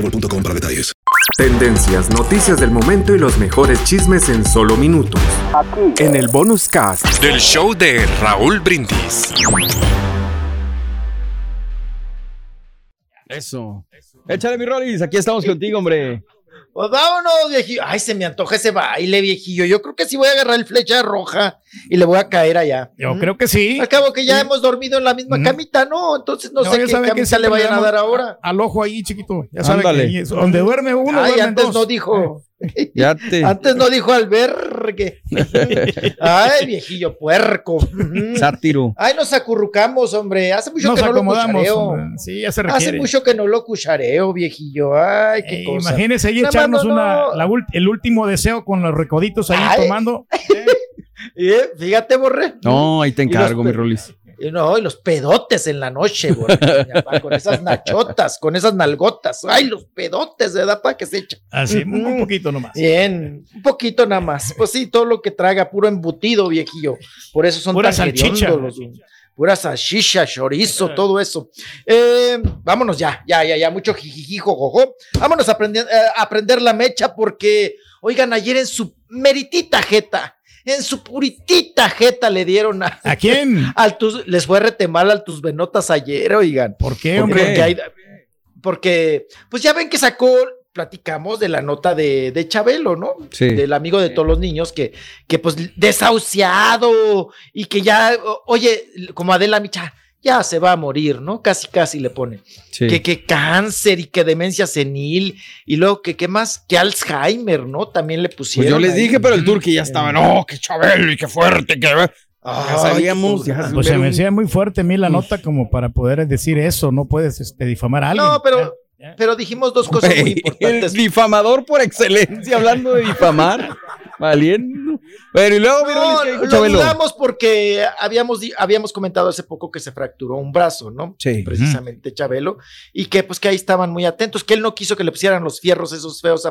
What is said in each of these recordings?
boostmobile.com para detalles. Tendencias, noticias del momento y los mejores chismes en solo minutos. En el bonus cast del show de Raúl Brindis. Eso. Échale mi Rolis, aquí estamos contigo, hombre. Pues vámonos, viejillo. Ay, se me antoja ese baile, viejillo. Yo creo que sí voy a agarrar el flecha roja y le voy a caer allá. Yo creo que sí. Al cabo que ya hemos dormido en la misma camita, ¿no? Entonces no, sé qué camisa le vayan a dar ahora. Al ojo ahí, chiquito. Ya sabe que ahí es donde duerme uno, Ay, duermen antes dos. no dijo. Ya te. Antes no dijo albergue. Ay, viejillo puerco. Sátiro. Ay, nos acurrucamos, hombre. Hace mucho Nos que no lo cuchareo. hombre. Sí, ya se Hace mucho que no lo cuchareo, viejillo. Ay, qué Eh, cosa. imagínese ahí echarnos no, una, la el último deseo con los recoditos ahí Ay. tomando. Eh, Fíjate, borré. No, ahí te los encargo, mi Rolis. Y no, y los pedotes en la noche, papá, con esas nachotas, con esas nalgotas. Ay, los pedotes, ¿verdad? Para que se echan. Así, un poquito nomás. Bien, un poquito nada más. Pues sí, todo lo que traga, puro embutido, viejillo. Por eso son Pura tan salchicha. los- Pura salchicha, chorizo, todo eso. Eh, vámonos ya, ya, ya, ya, mucho jijijijo, jojo. Vámonos a aprender, eh, a aprender la mecha porque, oigan, ayer en su meritita jeta, en su puritita jeta le dieron a, ¿A quién? al tus, les fue rete mal al tus venotas ayer, oigan. ¿Por qué, ¿Por hombre? Porque, hay- porque, pues ya ven que sacó, platicamos de la nota de, de Chabelo, ¿no? Sí. Del amigo de todos los niños que, que pues desahuciado y que ya, oye, como Adela Micha, ya se va a morir, ¿no? Casi, casi le pone. Sí. Que, que cáncer y que demencia senil y luego que, ¿qué más? Que Alzheimer, ¿no? También le Pues pusieron. yo les ahí. dije, pero el turqui ya estaba, no, que Chabelo y que fuerte, que. Ya sabíamos, qué ya cosa. Pues se me hacía muy fuerte a mí la nota como para poder decir eso. No puedes este, difamar a alguien. No, pero, pero dijimos dos cosas muy Güey, el importantes. difamador por excelencia, hablando de difamar. Valiendo. Bueno, y luego, No, ¿qué dijo lo Chabelo? dudamos porque habíamos, habíamos comentado hace poco que se fracturó un brazo, ¿no? Sí. Precisamente Chabelo. Y que pues que ahí estaban muy atentos, que él no quiso que le pusieran los fierros esos feos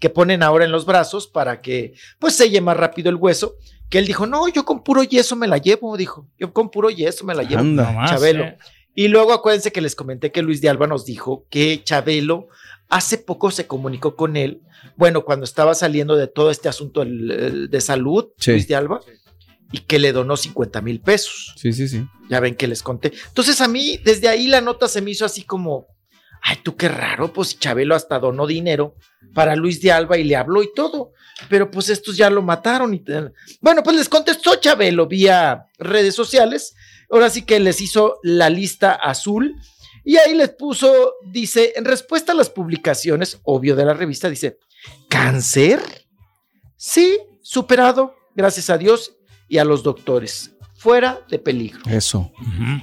que ponen ahora en los brazos para que pues selle más rápido el hueso. Que él dijo, no, yo con puro yeso me la llevo, dijo. Yo con puro yeso me la llevo. Anda. Chabelo. eh. Y luego acuérdense que les comenté que Luis de Alba nos dijo que Chabelo hace poco se comunicó con él, bueno, cuando estaba saliendo de todo este asunto de salud, Sí. Luis de Alba, y que le donó 50 mil pesos. Sí, sí, sí. Ya ven que les conté. Entonces a mí, desde ahí la nota se me hizo así como, ay, tú qué raro, pues Chabelo hasta donó dinero para Luis de Alba y le habló y todo. Pero pues estos ya lo mataron. Y Bueno, pues les contestó Chabelo vía redes sociales. Ahora sí que les hizo la lista azul. Y ahí les puso, dice, en respuesta a las publicaciones, obvio de la revista, dice, ¿cáncer? Sí, superado, gracias a Dios y a los doctores. Fuera de peligro Eso.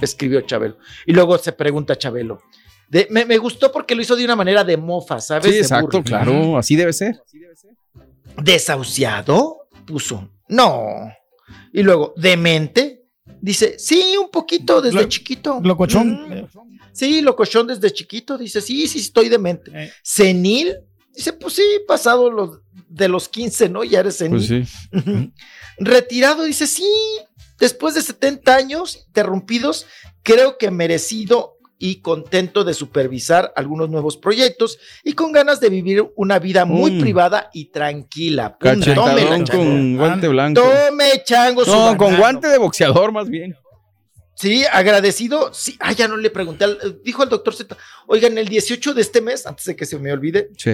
Escribió Chabelo. Y luego se pregunta Chabelo. De, me, me gustó porque lo hizo de una manera de mofa, ¿sabes? Sí, De exacto, burla. claro. Así debe ser. Desahuciado, puso. No. Y luego, demente. Dice, sí, un poquito desde Lo- chiquito. Locochón. Mm, Sí, locochón desde chiquito. Dice, sí, sí, estoy demente. Eh. Senil. Dice, pues sí, pasado los, de los 15, ¿no? Ya eres senil. Pues sí. Retirado, dice, sí, después de 70 años interrumpidos, creo que merecido y contento de supervisar algunos nuevos proyectos y con ganas de vivir una vida muy Mm. privada y tranquila. Cachetadón chango. con guante blanco. Tome, chango, su No, con guante de boxeador más bien. Sí, agradecido. Sí, ah, ya no le pregunté. al- eh, dijo el doctor Z, oigan, el 18 de este mes, antes de que se me olvide, Sí.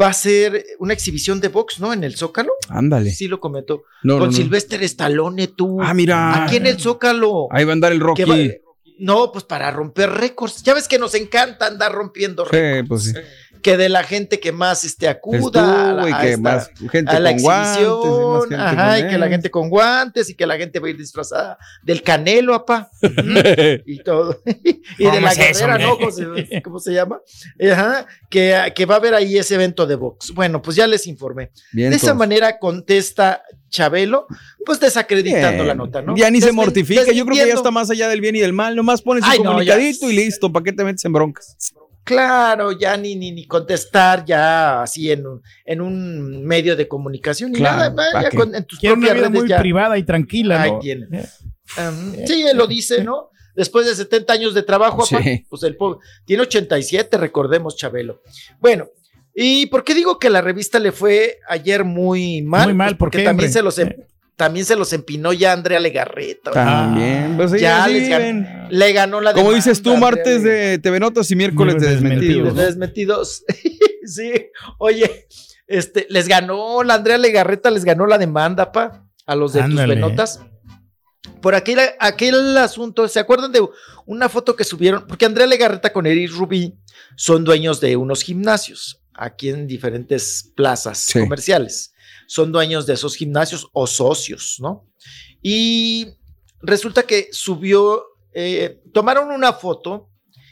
va a ser una exhibición de box, ¿no? En el Zócalo. Ándale. Sí, lo comentó. No, con no, no. Sylvester Stallone, tú. Ah, mira. Aquí en el Zócalo. Ahí va a andar el Rocky. No, pues para romper récords. Ya ves que nos encanta andar rompiendo récords. Sí, pues sí. que de la gente que más este, acuda a que esta- más gente a la con guantes, y más exhibición, gente ajá, con y que la gente con guantes y que la gente va a ir disfrazada del canelo, apá, y todo. y de ¿Cómo la es eso, ¿no? ¿Cómo se, cómo se llama? Ajá, que, que va a haber ahí ese evento de box. Bueno, pues ya les informé. Bien, de esa manera contesta Chabelo, pues desacreditando Bien. la nota, ¿no? Ya ni se mortifica. Yo creo que ya está más allá del bien y del mal. Nomás pones un no, comunicadito y listo. ¿Para qué te metes en broncas? Claro, ya ni, ni, ni contestar ya así en un, en un medio de comunicación ni Claro, nada, ¿pa' ya con- en tus Quiere una propias vida redes muy ya. privada y tranquila, Ahí ¿no? tiene. Eh, Um, sí, él lo dice, ¿no? Después de 70 años de trabajo, Sí. pues el pobre tiene 87, recordemos, Chabelo. Bueno, ¿y por qué digo que la revista le fue ayer muy mal? Muy mal, ¿por porque qué, también se los em- también se los empinó ya Andrea Legarreta. También. Pues ya les le ganó la Como dices tú, martes de TV Notas y miércoles de desmentidos. Los desmetidos. sí, oye, este, les ganó, la Andrea Legarreta les ganó la demanda, pa, a los de Ándale. tus venotas. Por aquel, aquel asunto, ¿se acuerdan de una foto que subieron? Porque Andrea Legarreta con Eric Rubí son dueños de unos gimnasios aquí en diferentes plazas Sí. comerciales. Son dueños de esos gimnasios o socios, ¿no? Y resulta que subió, eh, tomaron una foto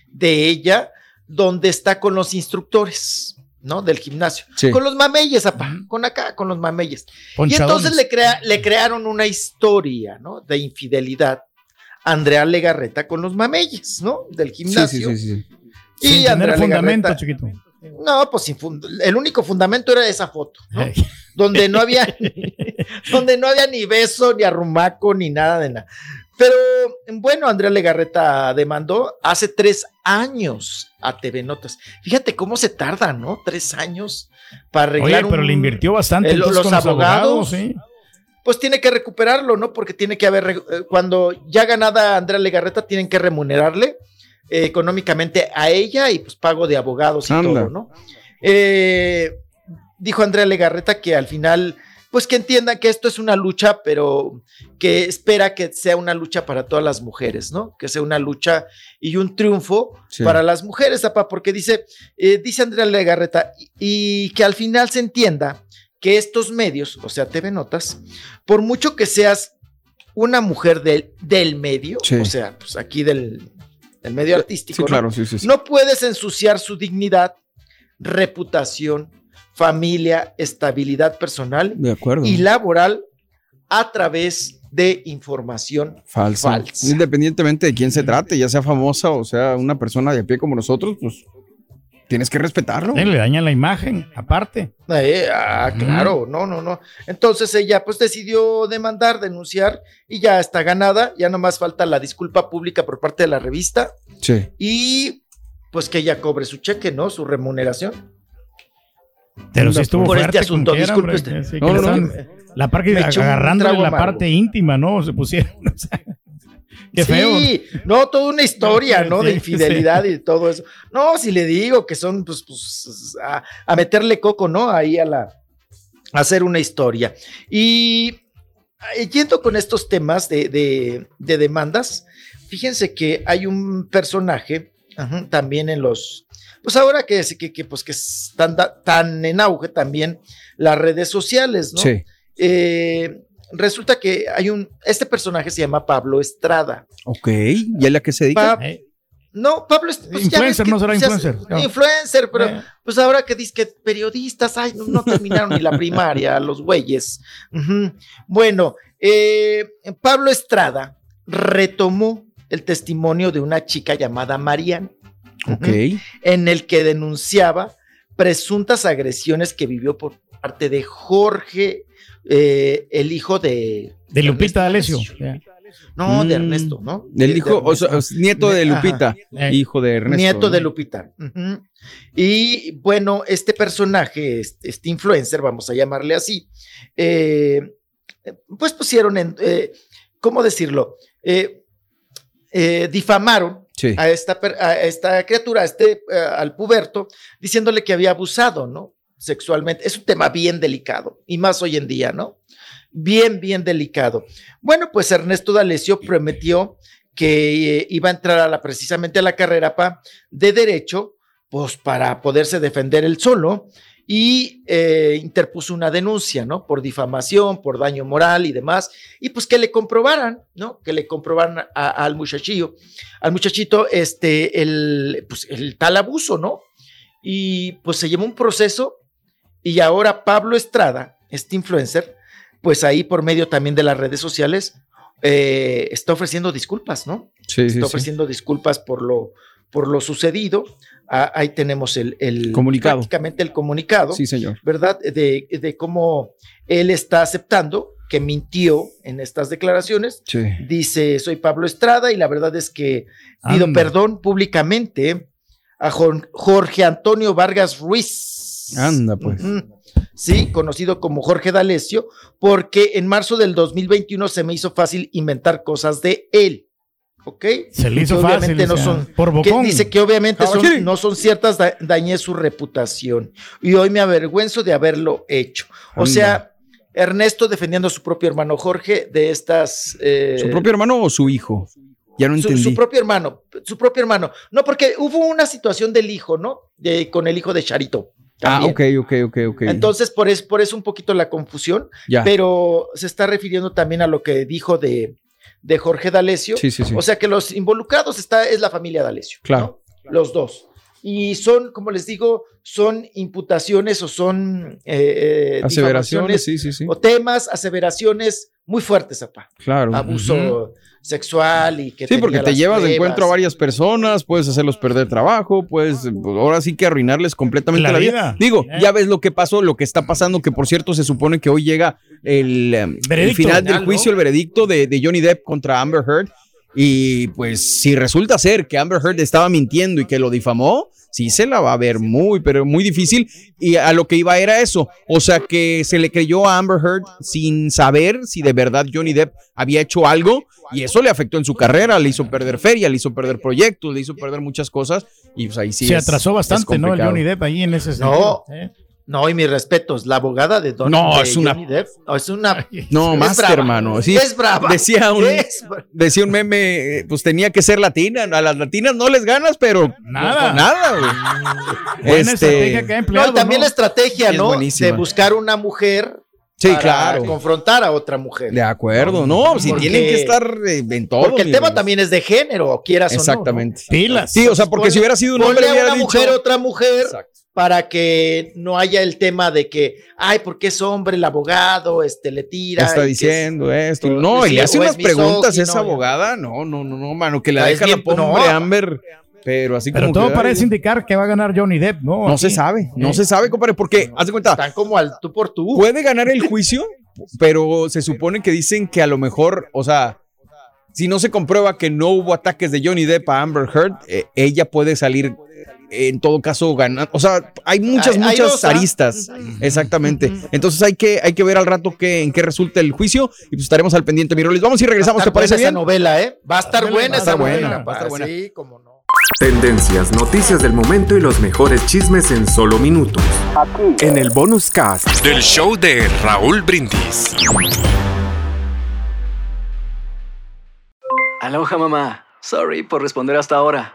de ella donde está con los instructores, ¿no? Del gimnasio. Sí. Con los mameyes, apá, con acá, con los mameyes. Y entonces le, crea, le crearon una historia, ¿no? De infidelidad. Andrea Legarreta con los mameyes, ¿no? Del Sí, gimnasio. sí, sí, sí. Y Sin tener Andrea fundamento, Legarreta- chiquito. No, pues sin el único fundamento era esa foto, ¿no? Eh, donde no había donde no había ni beso ni arrumaco ni nada de nada. Pero bueno, Andrea Legarreta demandó hace tres años a TV Notas. Fíjate cómo se tarda, ¿no? Tres años para arreglar Oye, pero un- le invirtió bastante eh, los con los abogados, sí. Pues tiene que recuperarlo, ¿no? Porque tiene que haber, eh, cuando ya ganada Andrea Legarreta, tienen que remunerarle eh, económicamente a ella y pues pago de abogados y Anda. todo, ¿no? Eh, dijo Andrea Legarreta que al final, pues que entiendan que esto es una lucha, pero que espera que sea una lucha para todas las mujeres, ¿no? Que sea una lucha y un triunfo Sí. para las mujeres, apa, porque dice, eh, dice Andrea Legarreta, y, y que al final se entienda que estos medios, o sea, TV Notas, por mucho que seas una mujer del, del medio, Sí. o sea, pues aquí del, del medio artístico, Sí, ¿no? claro, sí, sí. sí. No puedes ensuciar su dignidad, reputación, familia, estabilidad personal De acuerdo. y laboral a través de información Falsa. falsa. Independientemente de quién se trate, ya sea famosa o sea una persona de a pie como nosotros, pues tienes que respetarlo. Eh, le dañan la imagen, aparte. Eh, ah, claro, no, no, no. Entonces ella pues decidió demandar, denunciar y ya está ganada. Ya nomás falta la disculpa pública por parte de la revista Sí. y pues que ella cobre su cheque, ¿no? Su remuneración. Pero sí estuvo Por este asunto, disculpe hombre, usted. sí, No, no, La parte trago la parte íntima, ¿no? Se pusieron. o sea, qué feo. Sí, no, toda una historia, ¿no? De Sí, infidelidad y todo eso. No, si le digo que son, pues, pues a, a meterle coco, ¿no? Ahí a la, a hacer una historia. Y yendo con estos temas de, de- de demandas, fíjense que hay un personaje ajá, también en los, pues ahora que, que, que, pues que están da- tan en auge también las redes sociales, ¿no? Sí. Eh, resulta que hay un, este personaje se llama Pablo Estrada. Ok. ¿Y a la que se dedica? Pa- Eh, no, Pablo es pues, Influencer, que no será se hace- influencer, no. Influencer, pero eh, pues ahora que dice que periodistas, ay, no, no terminaron ni la primaria, los güeyes. Bueno, eh, Pablo Estrada retomó el testimonio de una chica llamada Mariana, ok. en el que denunciaba presuntas agresiones que vivió por parte de Jorge, eh, el hijo de... de Lupita D'Alessio. No, de Mm. Ernesto, ¿no? De- de hijo, o sea, nieto de. Lupita, Eh, hijo de Ernesto. Nieto de. Lupita. Y bueno, este personaje, este, este influencer, vamos a llamarle así, eh, pues pusieron en, eh, ¿cómo decirlo? Eh, eh, difamaron Sí. a esta, a esta criatura, a este, al puberto, diciéndole que había abusado, ¿no? Sexualmente. Es un tema bien delicado, y más hoy en día, ¿no? Bien, bien delicado. Bueno, pues Ernesto D'Alessio prometió que eh, iba a entrar a la, precisamente a la carrera pa, de Derecho pues para poderse defender él solo y eh, interpuso una denuncia, ¿no? Por difamación, por daño moral y demás, y pues que le comprobaran, ¿no? Que le comprobaran al muchachillo, al muchachito, este, el, pues el tal abuso, ¿no? Y pues se llevó un proceso y ahora Pablo Estrada, este influencer, pues ahí por medio también de las redes sociales, eh, está ofreciendo disculpas, ¿no? Sí, está sí. ofreciendo disculpas por lo, por lo sucedido. Ah, ahí tenemos el, el Comunicado. prácticamente el comunicado, Sí, señor. ¿verdad? De, de cómo él está aceptando que mintió en estas declaraciones. Sí. Dice, soy Pablo Estrada y la verdad es que pido Anda. perdón públicamente a Jor- Jorge Antonio Vargas Ruiz. Anda, pues. Sí, conocido como Jorge D'Alessio, porque en marzo del 2021 se me hizo fácil inventar cosas de él. ¿Ok? Se le hizo Que fácil. obviamente no son, por que bocón. dice que obviamente son- Caballín. no son ciertas, da- dañé su reputación. Y hoy me avergüenzo de haberlo hecho. O Anda. sea, Ernesto defendiendo a su propio hermano Jorge de estas... eh, ¿Su propio hermano o su hijo? Ya no su, entendí. su propio hermano, su propio hermano. No, porque hubo una situación del hijo, ¿no? De, con el hijo de Charito. Ah, ok, ok, ok, ok. Entonces, por eso, por eso un poquito la confusión, ya. pero se está refiriendo también a lo que dijo de, de Jorge D'Alessio. Sí, sí, sí. O sea que los involucrados está, es la familia D'Alessio. Claro. ¿no? Los dos. Y son, como les digo, son imputaciones o son eh, eh, Aseveraciones, sí, sí, sí. o temas, aseveraciones muy fuertes, apá. Claro. Abuso sexual y que Sí, porque te llevas de encuentro a varias personas, puedes hacerlos perder trabajo, puedes pues, ahora sí que arruinarles completamente la, La vida. vida. Digo, Eh. ya ves lo que pasó, lo que está pasando, que por cierto se supone que hoy llega el, em, el final del juicio, ¿no? el veredicto de, de Johnny Depp contra Amber Heard. Y pues si resulta ser que Amber Heard estaba mintiendo y que lo difamó, sí se la va a ver muy, pero muy difícil. Y a lo que iba era eso. O sea que se le creyó a Amber Heard sin saber si de verdad Johnny Depp había hecho algo. Y eso le afectó en su carrera, le hizo perder feria, le hizo perder proyectos, le hizo perder muchas cosas. Y pues ahí sí. se es- atrasó es bastante, ¿no? El. Johnny Depp ahí en ese No. sentido, ¿eh? No, y mis respetos, la abogada de Don No, de es una- Depp, no, es una No, es más brava. hermano. Sí, es brava. decía un, Es decía un meme, pues tenía que ser latina. A las latinas no les ganas, pero Nada. nada, güey. Buena Este, estrategia que ha No, empleado. también ¿no? la estrategia, Es ¿no? De buscar una mujer Sí, para claro. confrontar a otra mujer. De acuerdo, no, si Porque- tienen que estar eh, en todo. Porque el tema también es de género, quieras Exactamente. Pilas. Sí, o sea, porque Ponle- si hubiera sido o no. un hombre, Ponle a hubiera una dicho. mujer, otra mujer, Exacto. Para que no haya el tema de que, ay, porque es hombre el abogado, este, le tira. está diciendo esto. No, y le hace unas preguntas a esa abogada. No, no, no, no, mano, que le es deja la pobre no. Amber. Pero así Pero como todo que, parece ay, indicar que va a ganar Johnny Depp, ¿no? No Aquí. se sabe, no Eh. se sabe, compadre, porque, haz de cuenta, Están como al tú por tú. puede ganar el juicio, pero se supone que dicen que a lo mejor, o sea, si no se comprueba que no hubo ataques de Johnny Depp a Amber Heard, eh, ella puede salir en todo caso ganando. O sea, hay muchas, Hay- hay muchas dos, ¿ah? aristas. Exactamente. Entonces hay que, hay que ver al rato qué, en qué resulta el juicio y pues estaremos al pendiente. Miroles, vamos y Va a regresamos, estar ¿te parece buena bien? esa novela, ¿eh? Va a estar Novela, buena va a esa estar buena, novela. va a estar buena. Sí, cómo no. Tendencias, noticias del momento y los mejores chismes en solo minutos. En el bonus cast del show de Raúl Brindis. Aloha mamá. Sorry por responder hasta ahora.